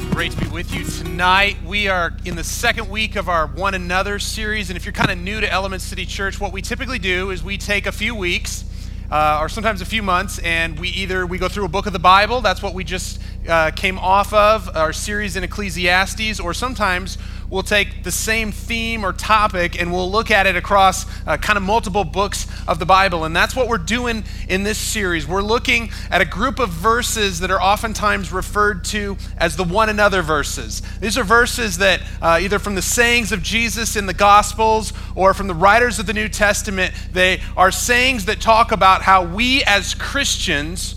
Great to be with you tonight. We are in the second week of our One Another series. And if you're kind of new to Element City Church, what we typically do is we take a few weeks uh, or sometimes a few months and we either we go through a book of the bible that's what we just uh, came off of our series in ecclesiastes or sometimes we'll take the same theme or topic and we'll look at it across uh, kind of multiple books of the Bible. And that's what we're doing in this series. We're looking at a group of verses that are oftentimes referred to as the one another verses. These are verses that uh, either from the sayings of Jesus in the Gospels or from the writers of the New Testament, they are sayings that talk about how we as Christians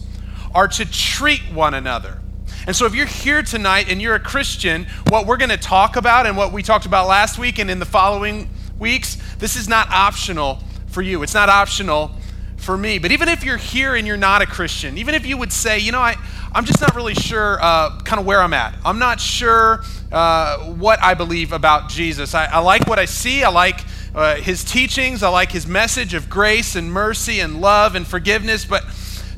are to treat one another. And so, if you're here tonight and you're a Christian, what we're going to talk about and what we talked about last week and in the following weeks, this is not optional for you. It's not optional for me. But even if you're here and you're not a Christian, even if you would say, you know, I, I'm just not really sure uh, kind of where I'm at, I'm not sure uh, what I believe about Jesus. I, I like what I see, I like uh, his teachings, I like his message of grace and mercy and love and forgiveness, but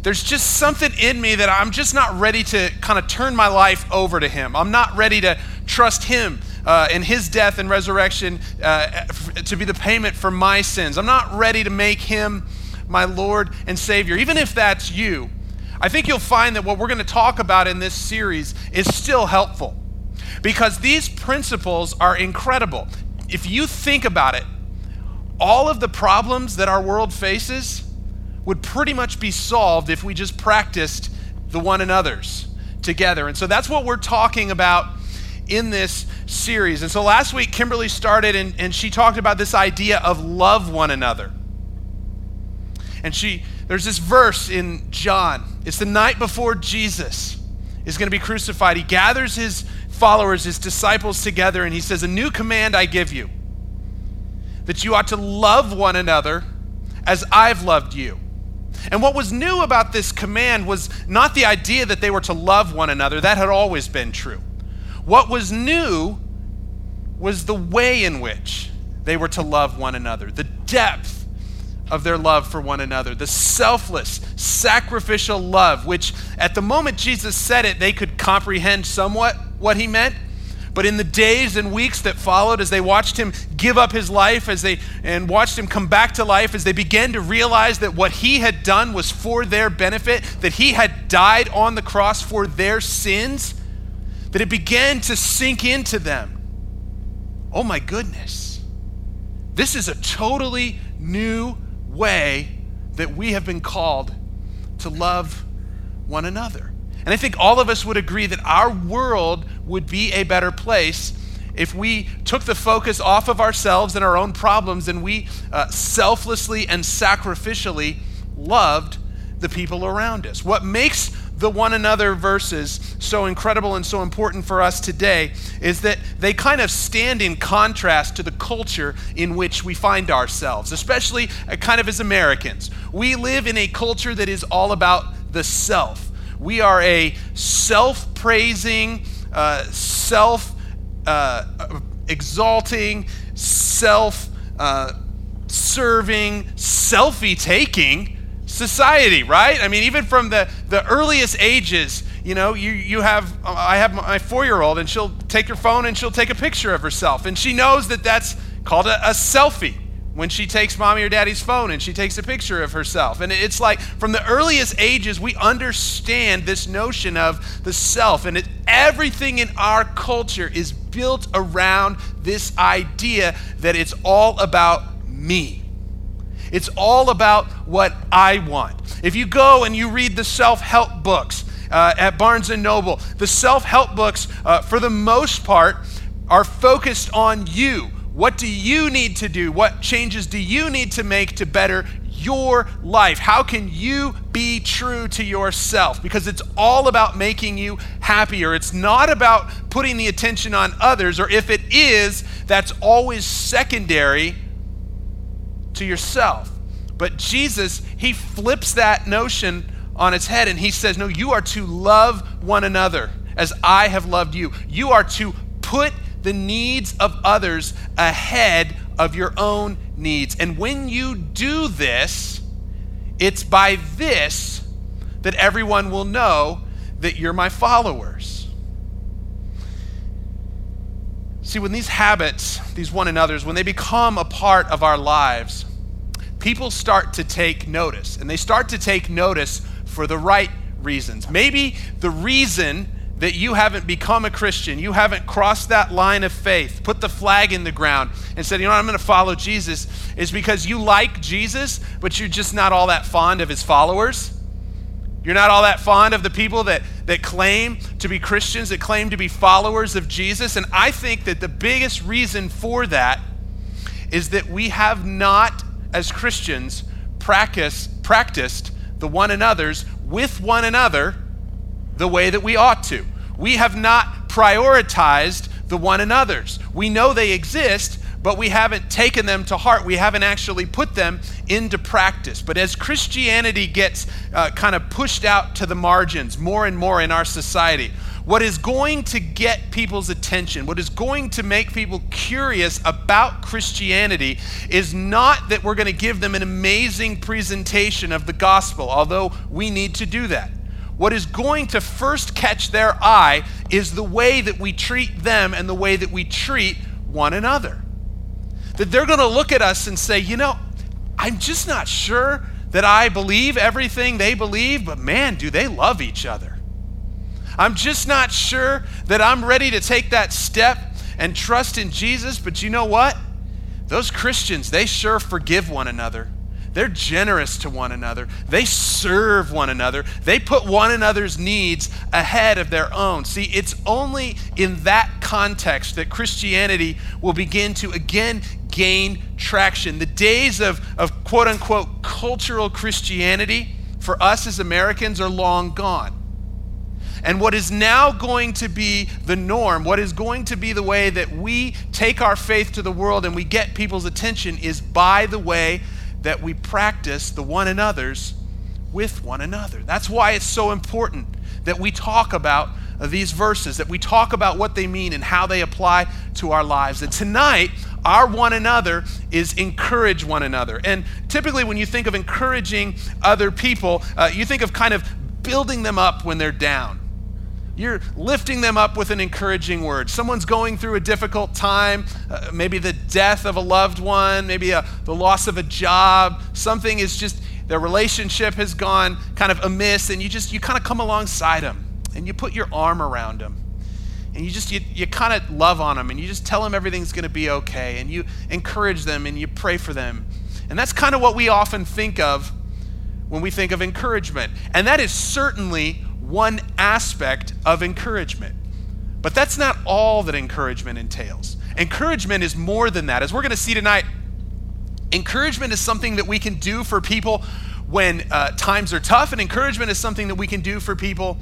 there's just something in me that I'm just not ready to kind of turn my life over to Him. I'm not ready to trust Him uh, and His death and resurrection uh, to be the payment for my sins. I'm not ready to make Him my Lord and Savior. Even if that's you, I think you'll find that what we're going to talk about in this series is still helpful because these principles are incredible. If you think about it, all of the problems that our world faces would pretty much be solved if we just practiced the one another's together. And so that's what we're talking about in this series. And so last week, Kimberly started and, and she talked about this idea of love one another. And she, there's this verse in John. It's the night before Jesus is going to be crucified. He gathers his followers, his disciples together, and he says, A new command I give you that you ought to love one another as I've loved you. And what was new about this command was not the idea that they were to love one another, that had always been true. What was new was the way in which they were to love one another, the depth of their love for one another, the selfless, sacrificial love, which at the moment Jesus said it, they could comprehend somewhat what he meant. But in the days and weeks that followed, as they watched him give up his life, as they and watched him come back to life, as they began to realize that what he had done was for their benefit, that he had died on the cross for their sins, that it began to sink into them. Oh my goodness. This is a totally new way that we have been called to love one another. And I think all of us would agree that our world would be a better place if we took the focus off of ourselves and our own problems and we uh, selflessly and sacrificially loved the people around us. What makes the one another verses so incredible and so important for us today is that they kind of stand in contrast to the culture in which we find ourselves, especially uh, kind of as Americans. We live in a culture that is all about the self. We are a self praising, uh, self uh, exalting, self uh, serving, selfie taking society, right? I mean, even from the, the earliest ages, you know, you, you have, I have my four year old, and she'll take her phone and she'll take a picture of herself. And she knows that that's called a, a selfie when she takes mommy or daddy's phone and she takes a picture of herself. And it's like from the earliest ages, we understand this notion of the self. And it, everything in our culture is built around this idea that it's all about me. It's all about what I want. If you go and you read the self help books uh, at Barnes and Noble, the self help books, uh, for the most part, are focused on you what do you need to do? What changes do you need to make to better your life? How can you be true to yourself? Because it's all about making you happier. It's not about putting the attention on others, or if it is, that's always secondary to yourself. But Jesus, he flips that notion on its head and he says, No, you are to love one another as I have loved you. You are to put the needs of others ahead of your own needs. And when you do this, it's by this that everyone will know that you're my followers. See, when these habits, these one another's, when they become a part of our lives, people start to take notice. And they start to take notice for the right reasons. Maybe the reason that you haven't become a Christian, you haven't crossed that line of faith, put the flag in the ground, and said, you know, what, I'm going to follow Jesus, is because you like Jesus, but you're just not all that fond of his followers. You're not all that fond of the people that, that claim to be Christians, that claim to be followers of Jesus. And I think that the biggest reason for that is that we have not, as Christians, practice, practiced the one another's with one another the way that we ought to. We have not prioritized the one another's. We know they exist, but we haven't taken them to heart. We haven't actually put them into practice. But as Christianity gets uh, kind of pushed out to the margins more and more in our society, what is going to get people's attention, what is going to make people curious about Christianity, is not that we're going to give them an amazing presentation of the gospel, although we need to do that what is going to first catch their eye is the way that we treat them and the way that we treat one another. That they're going to look at us and say, you know, I'm just not sure that I believe everything they believe, but man, do they love each other. I'm just not sure that I'm ready to take that step and trust in Jesus, but you know what? Those Christians, they sure forgive one another. They're generous to one another. They serve one another. They put one another's needs ahead of their own. See, it's only in that context that Christianity will begin to again gain traction. The days of, of quote unquote cultural Christianity for us as Americans are long gone. And what is now going to be the norm, what is going to be the way that we take our faith to the world and we get people's attention is by the way that we practice the one another's with one another. That's why it's so important that we talk about these verses, that we talk about what they mean and how they apply to our lives. And tonight, our one another is encourage one another. And typically, when you think of encouraging other people, uh, you think of kind of building them up when they're down. You're lifting them up with an encouraging word. Someone's going through a difficult time, uh, maybe the death of a loved one, maybe a, the loss of a job. Something is just, their relationship has gone kind of amiss, and you just, you kind of come alongside them and you put your arm around them. And you just, you, you kind of love on them and you just tell them everything's going to be okay. And you encourage them and you pray for them. And that's kind of what we often think of when we think of encouragement. And that is certainly one aspect of encouragement. But that's not all that encouragement entails. Encouragement is more than that. As we're going to see tonight, encouragement is something that we can do for people when uh, times are tough, and encouragement is something that we can do for people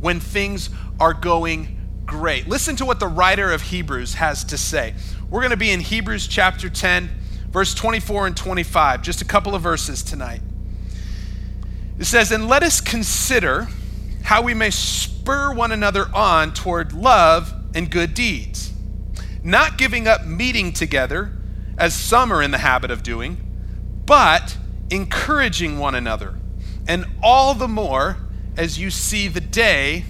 when things are going great. Listen to what the writer of Hebrews has to say. We're going to be in Hebrews chapter 10, verse 24 and 25, just a couple of verses tonight. It says, And let us consider how we may spur one another on toward love and good deeds, not giving up meeting together, as some are in the habit of doing, but encouraging one another, and all the more as you see the day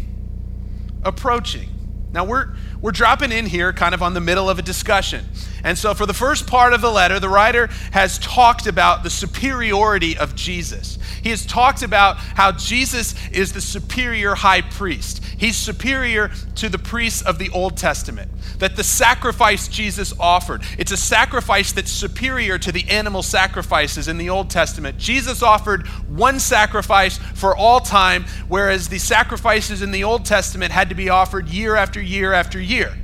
approaching. Now, we're, we're dropping in here kind of on the middle of a discussion. And so, for the first part of the letter, the writer has talked about the superiority of Jesus. He has talked about how Jesus is the superior high priest. He's superior to the priests of the Old Testament. That the sacrifice Jesus offered, it's a sacrifice that's superior to the animal sacrifices in the Old Testament. Jesus offered one sacrifice for all time, whereas the sacrifices in the Old Testament had to be offered year after year after year.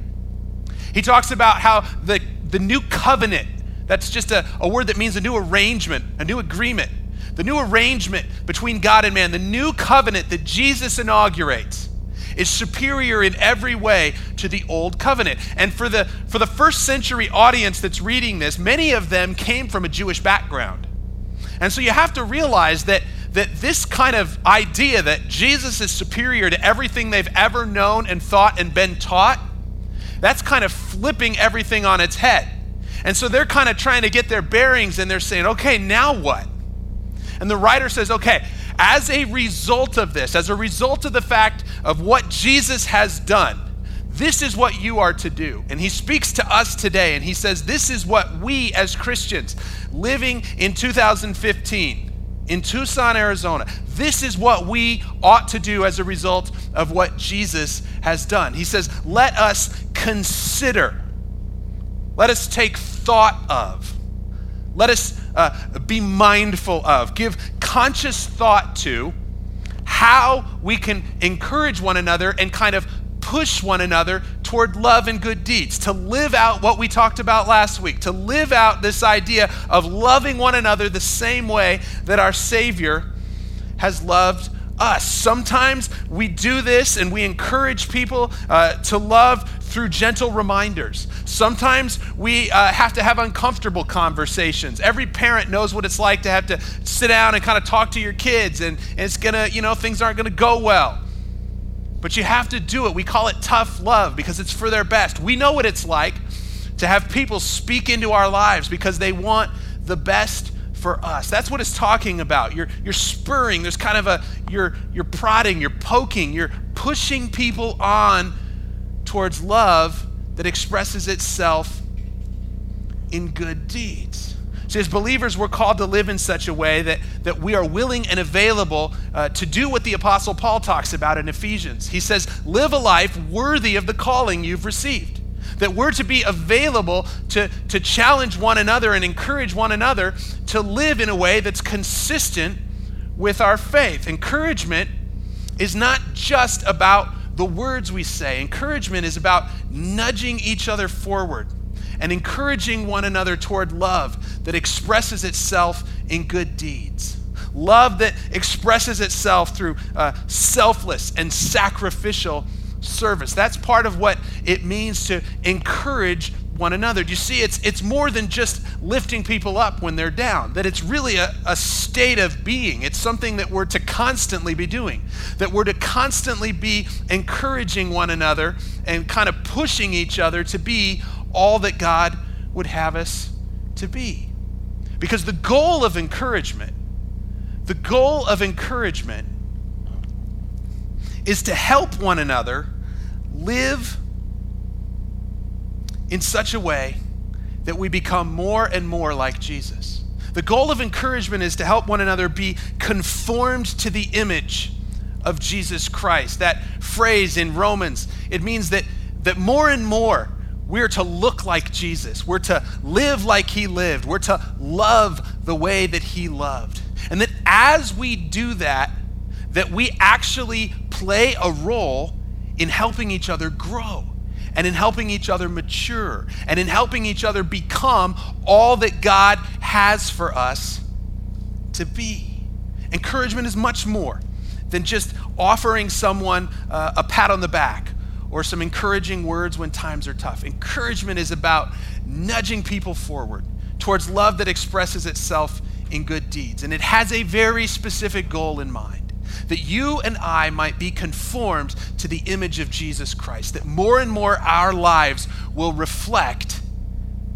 He talks about how the, the new covenant, that's just a, a word that means a new arrangement, a new agreement the new arrangement between God and man, the new covenant that Jesus inaugurates is superior in every way to the old covenant. And for the for the first century audience that's reading this, many of them came from a Jewish background. And so you have to realize that that this kind of idea that Jesus is superior to everything they've ever known and thought and been taught, that's kind of flipping everything on its head. And so they're kind of trying to get their bearings and they're saying, okay, now what? And the writer says, okay, as a result of this, as a result of the fact of what Jesus has done, This is what you are to do. And he speaks to us today and he says, This is what we as Christians living in 2015 in Tucson, Arizona, this is what we ought to do as a result of what Jesus has done. He says, Let us consider, let us take thought of, let us uh, be mindful of, give conscious thought to how we can encourage one another and kind of push one another toward love and good deeds, to live out what we talked about last week, to live out this idea of loving one another the same way that our Savior has loved us. Sometimes we do this and we encourage people uh, to love through gentle reminders. Sometimes we uh, have to have uncomfortable conversations. Every parent knows what it's like to have to sit down and kind of talk to your kids, and, and it's gonna, you know, things aren't gonna go well. But you have to do it. We call it tough love because it's for their best. We know what it's like to have people speak into our lives because they want the best for us. That's what it's talking about. You're, you're spurring, there's kind of a, you're, you're prodding, you're poking, you're pushing people on towards love that expresses itself in good deeds. As believers, we're called to live in such a way that, that we are willing and available uh, to do what the Apostle Paul talks about in Ephesians. He says, Live a life worthy of the calling you've received. That we're to be available to, to challenge one another and encourage one another to live in a way that's consistent with our faith. Encouragement is not just about the words we say, encouragement is about nudging each other forward and encouraging one another toward love that expresses itself in good deeds. Love that expresses itself through uh, selfless and sacrificial service. That's part of what it means to encourage one another. Do you see, it's, it's more than just lifting people up when they're down, that it's really a, a state of being. It's something that we're to constantly be doing, that we're to constantly be encouraging one another and kind of pushing each other to be all that God would have us to be. Because the goal of encouragement, the goal of encouragement is to help one another live in such a way that we become more and more like Jesus. The goal of encouragement is to help one another be conformed to the image of Jesus Christ. That phrase in Romans, it means that, that more and more we're to look like Jesus. We're to live like he lived. We're to love the way that he loved. And that as we do that, that we actually play a role in helping each other grow and in helping each other mature and in helping each other become all that God has for us to be. Encouragement is much more than just offering someone uh, a pat on the back or some encouraging words when times are tough. Encouragement is about nudging people forward towards love that expresses itself in good deeds. And it has a very specific goal in mind that you and I might be conformed to the image of Jesus Christ, that more and more our lives will reflect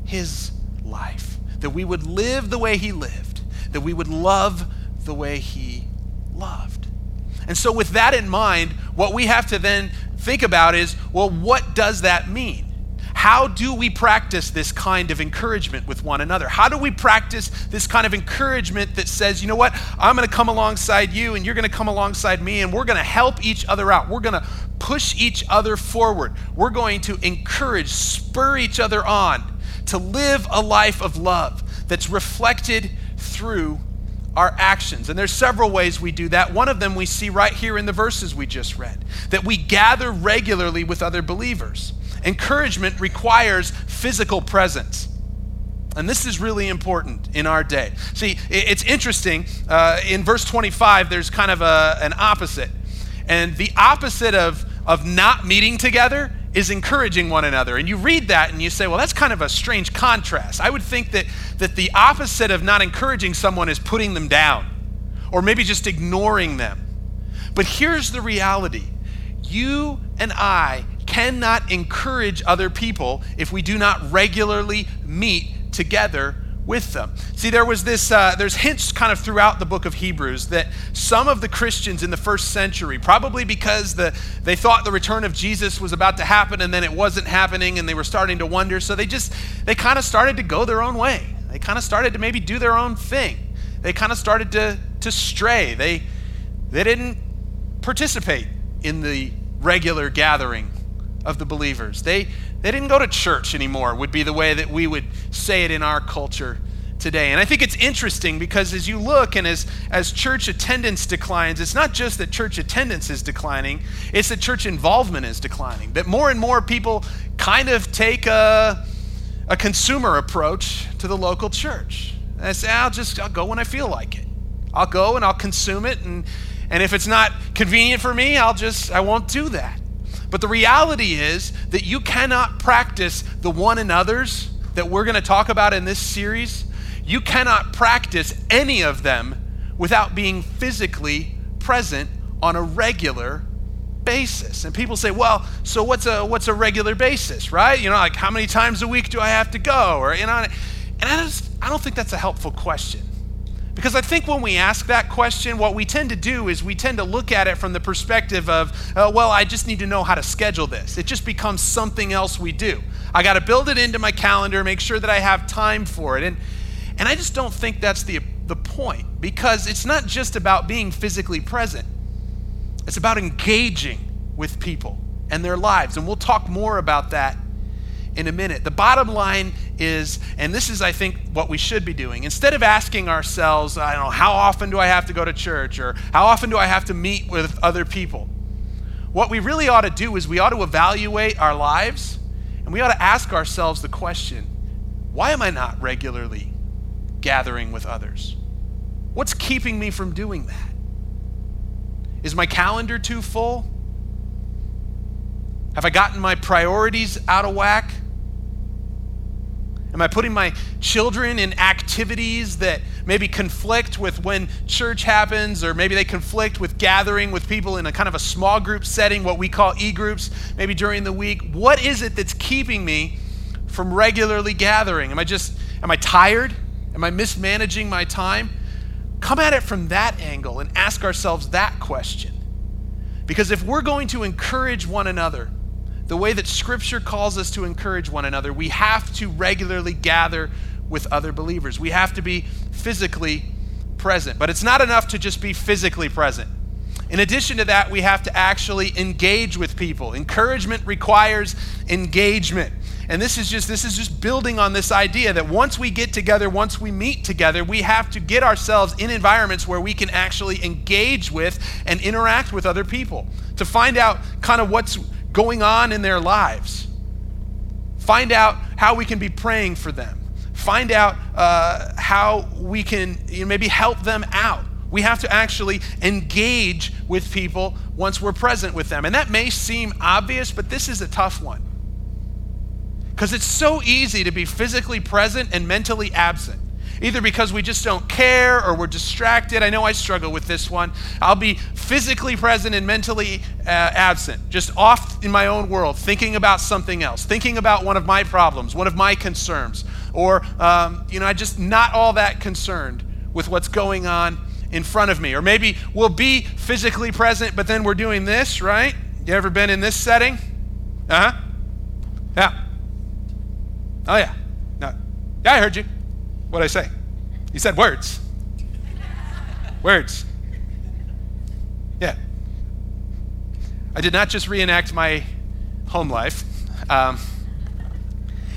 his life, that we would live the way he lived, that we would love the way he loved. And so, with that in mind, what we have to then think about is well, what does that mean? How do we practice this kind of encouragement with one another? How do we practice this kind of encouragement that says, you know what, I'm going to come alongside you and you're going to come alongside me and we're going to help each other out. We're going to push each other forward. We're going to encourage, spur each other on to live a life of love that's reflected through our actions. And there's several ways we do that. One of them we see right here in the verses we just read that we gather regularly with other believers. Encouragement requires physical presence. And this is really important in our day. See, it's interesting. Uh, in verse 25, there's kind of a, an opposite. And the opposite of, of not meeting together is encouraging one another. And you read that and you say, well, that's kind of a strange contrast. I would think that, that the opposite of not encouraging someone is putting them down or maybe just ignoring them. But here's the reality you and I cannot encourage other people if we do not regularly meet together with them. See, there was this, uh, there's hints kind of throughout the book of Hebrews that some of the Christians in the first century, probably because the, they thought the return of Jesus was about to happen and then it wasn't happening and they were starting to wonder, so they just, they kind of started to go their own way. They kind of started to maybe do their own thing. They kind of started to, to stray. They, they didn't participate in the regular gathering of the believers. They, they didn't go to church anymore, would be the way that we would say it in our culture today. And I think it's interesting because as you look and as, as church attendance declines, it's not just that church attendance is declining, it's that church involvement is declining. That more and more people kind of take a, a consumer approach to the local church. And I say, I'll just I'll go when I feel like it. I'll go and I'll consume it and and if it's not convenient for me, I'll just I won't do that. But the reality is that you cannot practice the one another's that we're going to talk about in this series. You cannot practice any of them without being physically present on a regular basis. And people say, well, so what's a what's a regular basis, right? You know, like how many times a week do I have to go? Or you know, and I just I don't think that's a helpful question. Because I think when we ask that question, what we tend to do is we tend to look at it from the perspective of, uh, well, I just need to know how to schedule this. It just becomes something else we do. I got to build it into my calendar, make sure that I have time for it. And, and I just don't think that's the, the point because it's not just about being physically present, it's about engaging with people and their lives. And we'll talk more about that in a minute. The bottom line is, and this is, I think, what we should be doing. Instead of asking ourselves, I don't know, how often do I have to go to church or how often do I have to meet with other people? What we really ought to do is we ought to evaluate our lives and we ought to ask ourselves the question why am I not regularly gathering with others? What's keeping me from doing that? Is my calendar too full? Have I gotten my priorities out of whack? Am I putting my children in activities that maybe conflict with when church happens, or maybe they conflict with gathering with people in a kind of a small group setting, what we call e groups, maybe during the week? What is it that's keeping me from regularly gathering? Am I just, am I tired? Am I mismanaging my time? Come at it from that angle and ask ourselves that question. Because if we're going to encourage one another, the way that Scripture calls us to encourage one another, we have to regularly gather with other believers. We have to be physically present. But it's not enough to just be physically present. In addition to that, we have to actually engage with people. Encouragement requires engagement. And this is just this is just building on this idea that once we get together, once we meet together, we have to get ourselves in environments where we can actually engage with and interact with other people to find out kind of what's going on in their lives. Find out how we can be praying for them. Find out uh, how we can you know, maybe help them out. We have to actually engage with people once we're present with them. And that may seem obvious, but this is a tough one. Because it's so easy to be physically present and mentally absent either because we just don't care or we're distracted. I know I struggle with this one. I'll be physically present and mentally uh, absent, just off in my own world, thinking about something else, thinking about one of my problems, one of my concerns, or, um, you know, I'm just not all that concerned with what's going on in front of me. Or maybe we'll be physically present, but then we're doing this, right? You ever been in this setting? Uh huh. Yeah. Oh, yeah. No. Yeah, I heard you. What did I say? You said words. words. Yeah. I did not just reenact my home life. Um,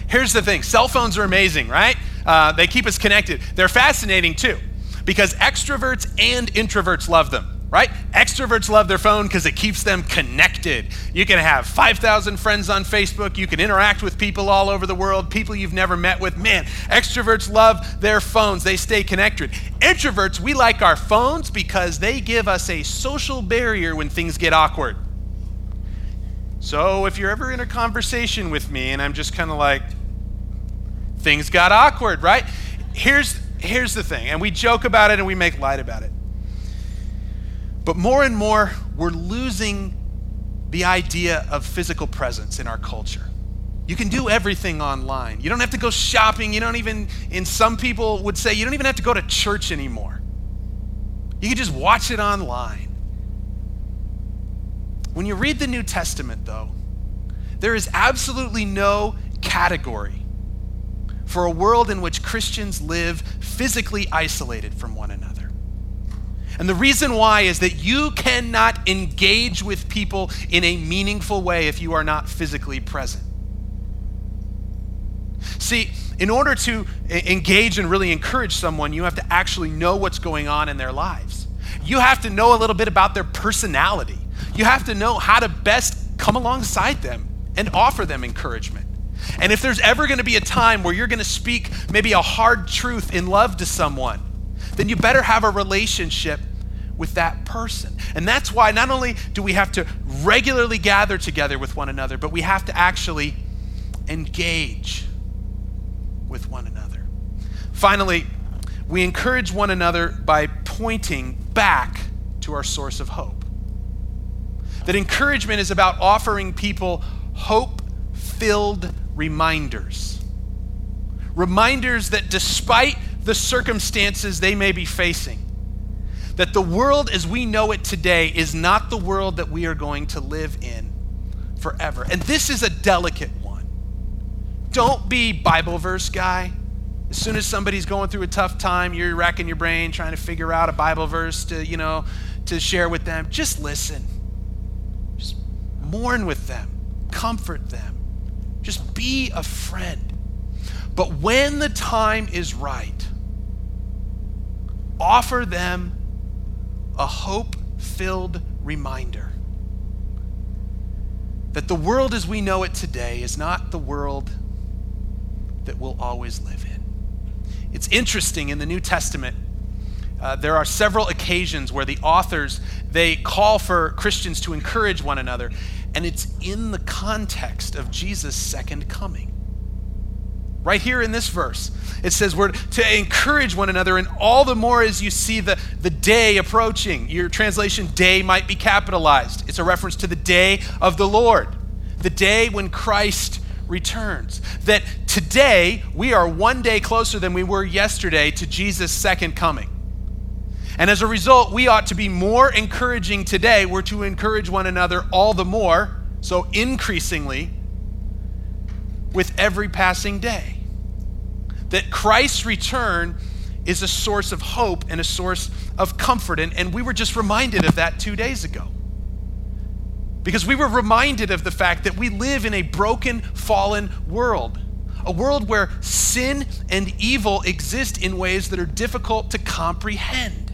here's the thing cell phones are amazing, right? Uh, they keep us connected. They're fascinating too, because extroverts and introverts love them right? Extroverts love their phone because it keeps them connected. You can have 5,000 friends on Facebook. You can interact with people all over the world, people you've never met with. Man, extroverts love their phones, they stay connected. Introverts, we like our phones because they give us a social barrier when things get awkward. So if you're ever in a conversation with me and I'm just kind of like, things got awkward, right? Here's, here's the thing, and we joke about it and we make light about it but more and more, we're losing the idea of physical presence in our culture. You can do everything online. You don't have to go shopping. You don't even, and some people would say, you don't even have to go to church anymore. You can just watch it online. When you read the New Testament, though, there is absolutely no category for a world in which Christians live physically isolated from one another. And the reason why is that you cannot engage with people in a meaningful way if you are not physically present. See, in order to engage and really encourage someone, you have to actually know what's going on in their lives. You have to know a little bit about their personality. You have to know how to best come alongside them and offer them encouragement. And if there's ever going to be a time where you're going to speak maybe a hard truth in love to someone, then you better have a relationship with that person. And that's why not only do we have to regularly gather together with one another, but we have to actually engage with one another. Finally, we encourage one another by pointing back to our source of hope. That encouragement is about offering people hope filled reminders. Reminders that despite the circumstances they may be facing, that the world as we know it today is not the world that we are going to live in forever. And this is a delicate one. Don't be Bible verse guy. As soon as somebody's going through a tough time, you're racking your brain trying to figure out a Bible verse to, you know, to share with them. Just listen. Just mourn with them. Comfort them. Just be a friend. But when the time is right, offer them a hope filled reminder that the world as we know it today is not the world that we'll always live in. It's interesting in the New Testament. Uh, there are several occasions where the authors they call for christians to encourage one another and it's in the context of jesus second coming right here in this verse. It says we're to encourage one another and all the more as you see the, the day approaching. Your translation day might be capitalized. It's a reference to the day of the lord the day when christ returns. That today we are one day closer than we were yesterday to jesus second coming. And as a result, we ought to be more encouraging today. We're to encourage one another all the more, so increasingly, with every passing day. That Christ's return is a source of hope and a source of comfort. And, and we were just reminded of that two days ago. Because we were reminded of the fact that we live in a broken, fallen world. A world where sin and evil exist in ways that are difficult to comprehend.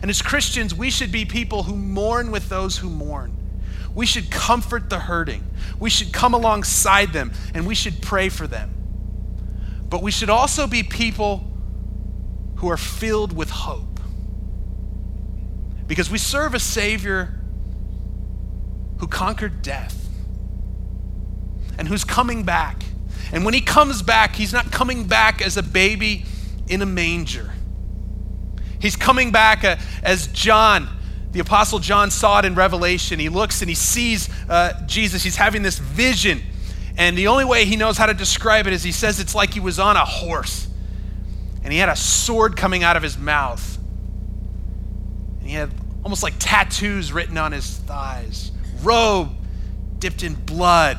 And as Christians, we should be people who mourn with those who mourn. We should comfort the hurting. We should come alongside them and we should pray for them. But we should also be people who are filled with hope. Because we serve a Savior who conquered death and who's coming back. And when he comes back, he's not coming back as a baby in a manger. He's coming back uh, as John, the Apostle John, saw it in Revelation. He looks and he sees uh, Jesus. He's having this vision. And the only way he knows how to describe it is he says it's like he was on a horse. And he had a sword coming out of his mouth. And he had almost like tattoos written on his thighs, robe dipped in blood.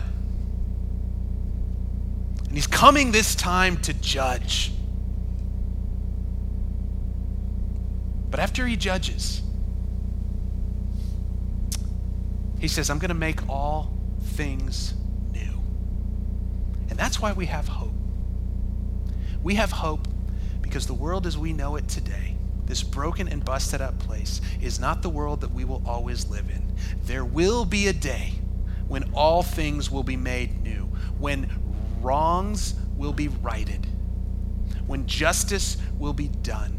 And he's coming this time to judge. But after he judges, he says, I'm going to make all things. And that's why we have hope. We have hope because the world as we know it today, this broken and busted up place, is not the world that we will always live in. There will be a day when all things will be made new, when wrongs will be righted, when justice will be done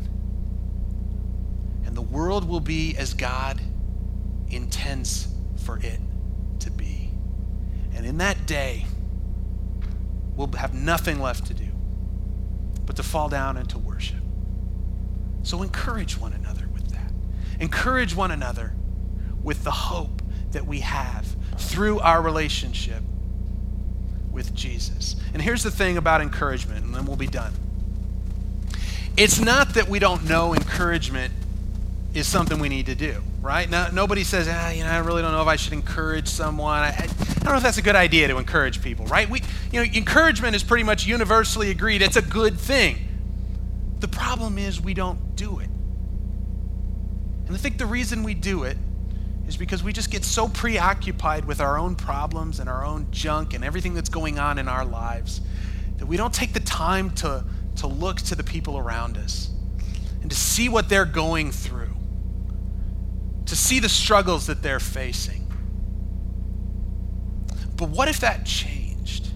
and the world will be as God intends for it to be. And in that day, we'll have nothing left to do but to fall down and to worship. So encourage one another with that. Encourage one another with the hope that we have through our relationship with Jesus. And here's the thing about encouragement, and then we'll be done. It's not that we don't know encouragement is something we need to do, right? No, nobody says, ah, you know, I really don't know if I should encourage someone. I, I, don't know if that's a good idea to encourage people, right? We, you know, encouragement is pretty much universally agreed. It's a good thing. The problem is we don't do it. And I think the reason we do it is because we just get so preoccupied with our own problems and our own junk and everything that's going on in our lives that we don't take the time to, to look to the people around us and to see what they're going through, see the struggles that they're facing. But what if that changed?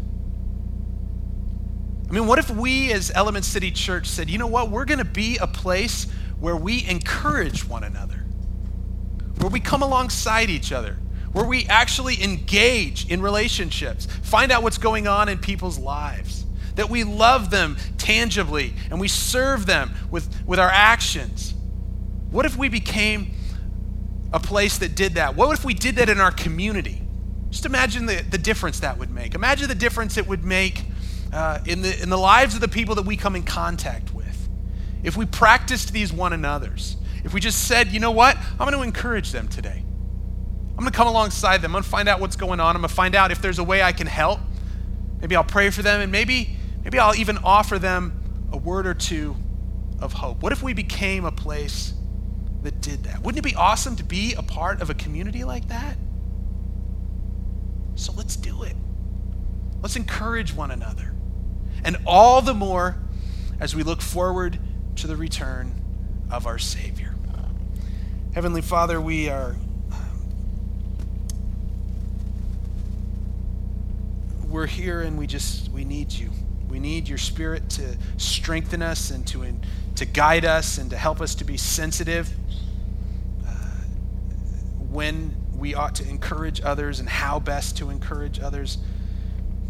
I mean, what if we as Element City Church said, you know what, we're going to be a place where we encourage one another, where we come alongside each other, where we actually engage in relationships, find out what's going on in people's lives, that we love them tangibly and we serve them with, with our actions. What if we became a place that did that? What if we did that in our community? Just imagine the, the difference that would make. Imagine the difference it would make uh, in, the, in the lives of the people that we come in contact with if we practiced these one another's, if we just said, you know what, I'm going to encourage them today. I'm going to come alongside them. I'm going to find out what's going on. I'm going to find out if there's a way I can help. Maybe I'll pray for them, and maybe, maybe I'll even offer them a word or two of hope. What if we became a place that did that? Wouldn't it be awesome to be a part of a community like that? So let's do it. Let's encourage one another. And all the more as we look forward to the return of our Savior. Heavenly Father, we are. Um, we're here and we just, we need you. We need your spirit to strengthen us and to, to guide us and to help us to be sensitive uh, when we ought to encourage others and how best to encourage others.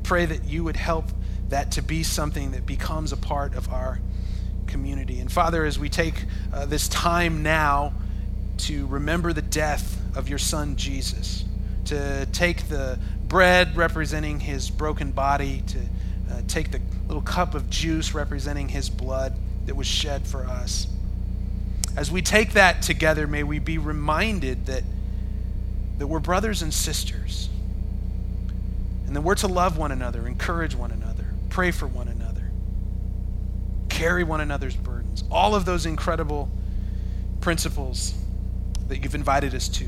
Pray that you would help that to be something that becomes a part of our community. And Father, as we take uh, this time now to remember the death of your Son Jesus, to take the bread representing his broken body, to uh, take the little cup of juice representing his blood that was shed for us. As we take that together, may we be reminded that, that we're brothers and sisters, and that we're to love one another, encourage one another, pray for one another carry one another's burdens. All of those incredible principles that you've invited us to